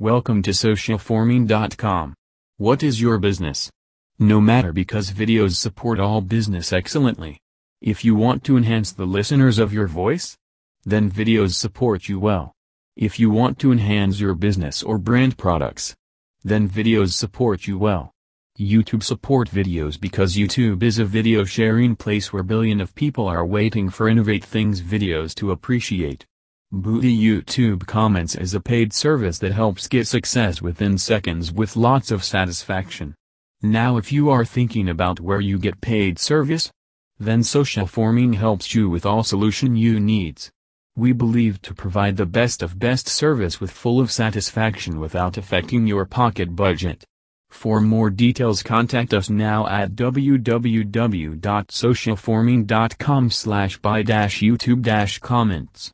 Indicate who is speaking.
Speaker 1: Welcome to socialforming.com. What is your business? No matter because videos support all business excellently. If you want to enhance the listeners of your voice, then videos support you well. If you want to enhance your business or brand products, then videos support you well. YouTube support videos because YouTube is a video sharing place where billion of people are waiting for innovate things videos to appreciate. Booty YouTube Comments is a paid service that helps get success within seconds with lots of satisfaction. Now if you are thinking about where you get paid service, then Social Forming helps you with all solution you needs. We believe to provide the best of best service with full of satisfaction without affecting your pocket budget. For more details contact us now at www.socialforming.com slash by-youtube-comments.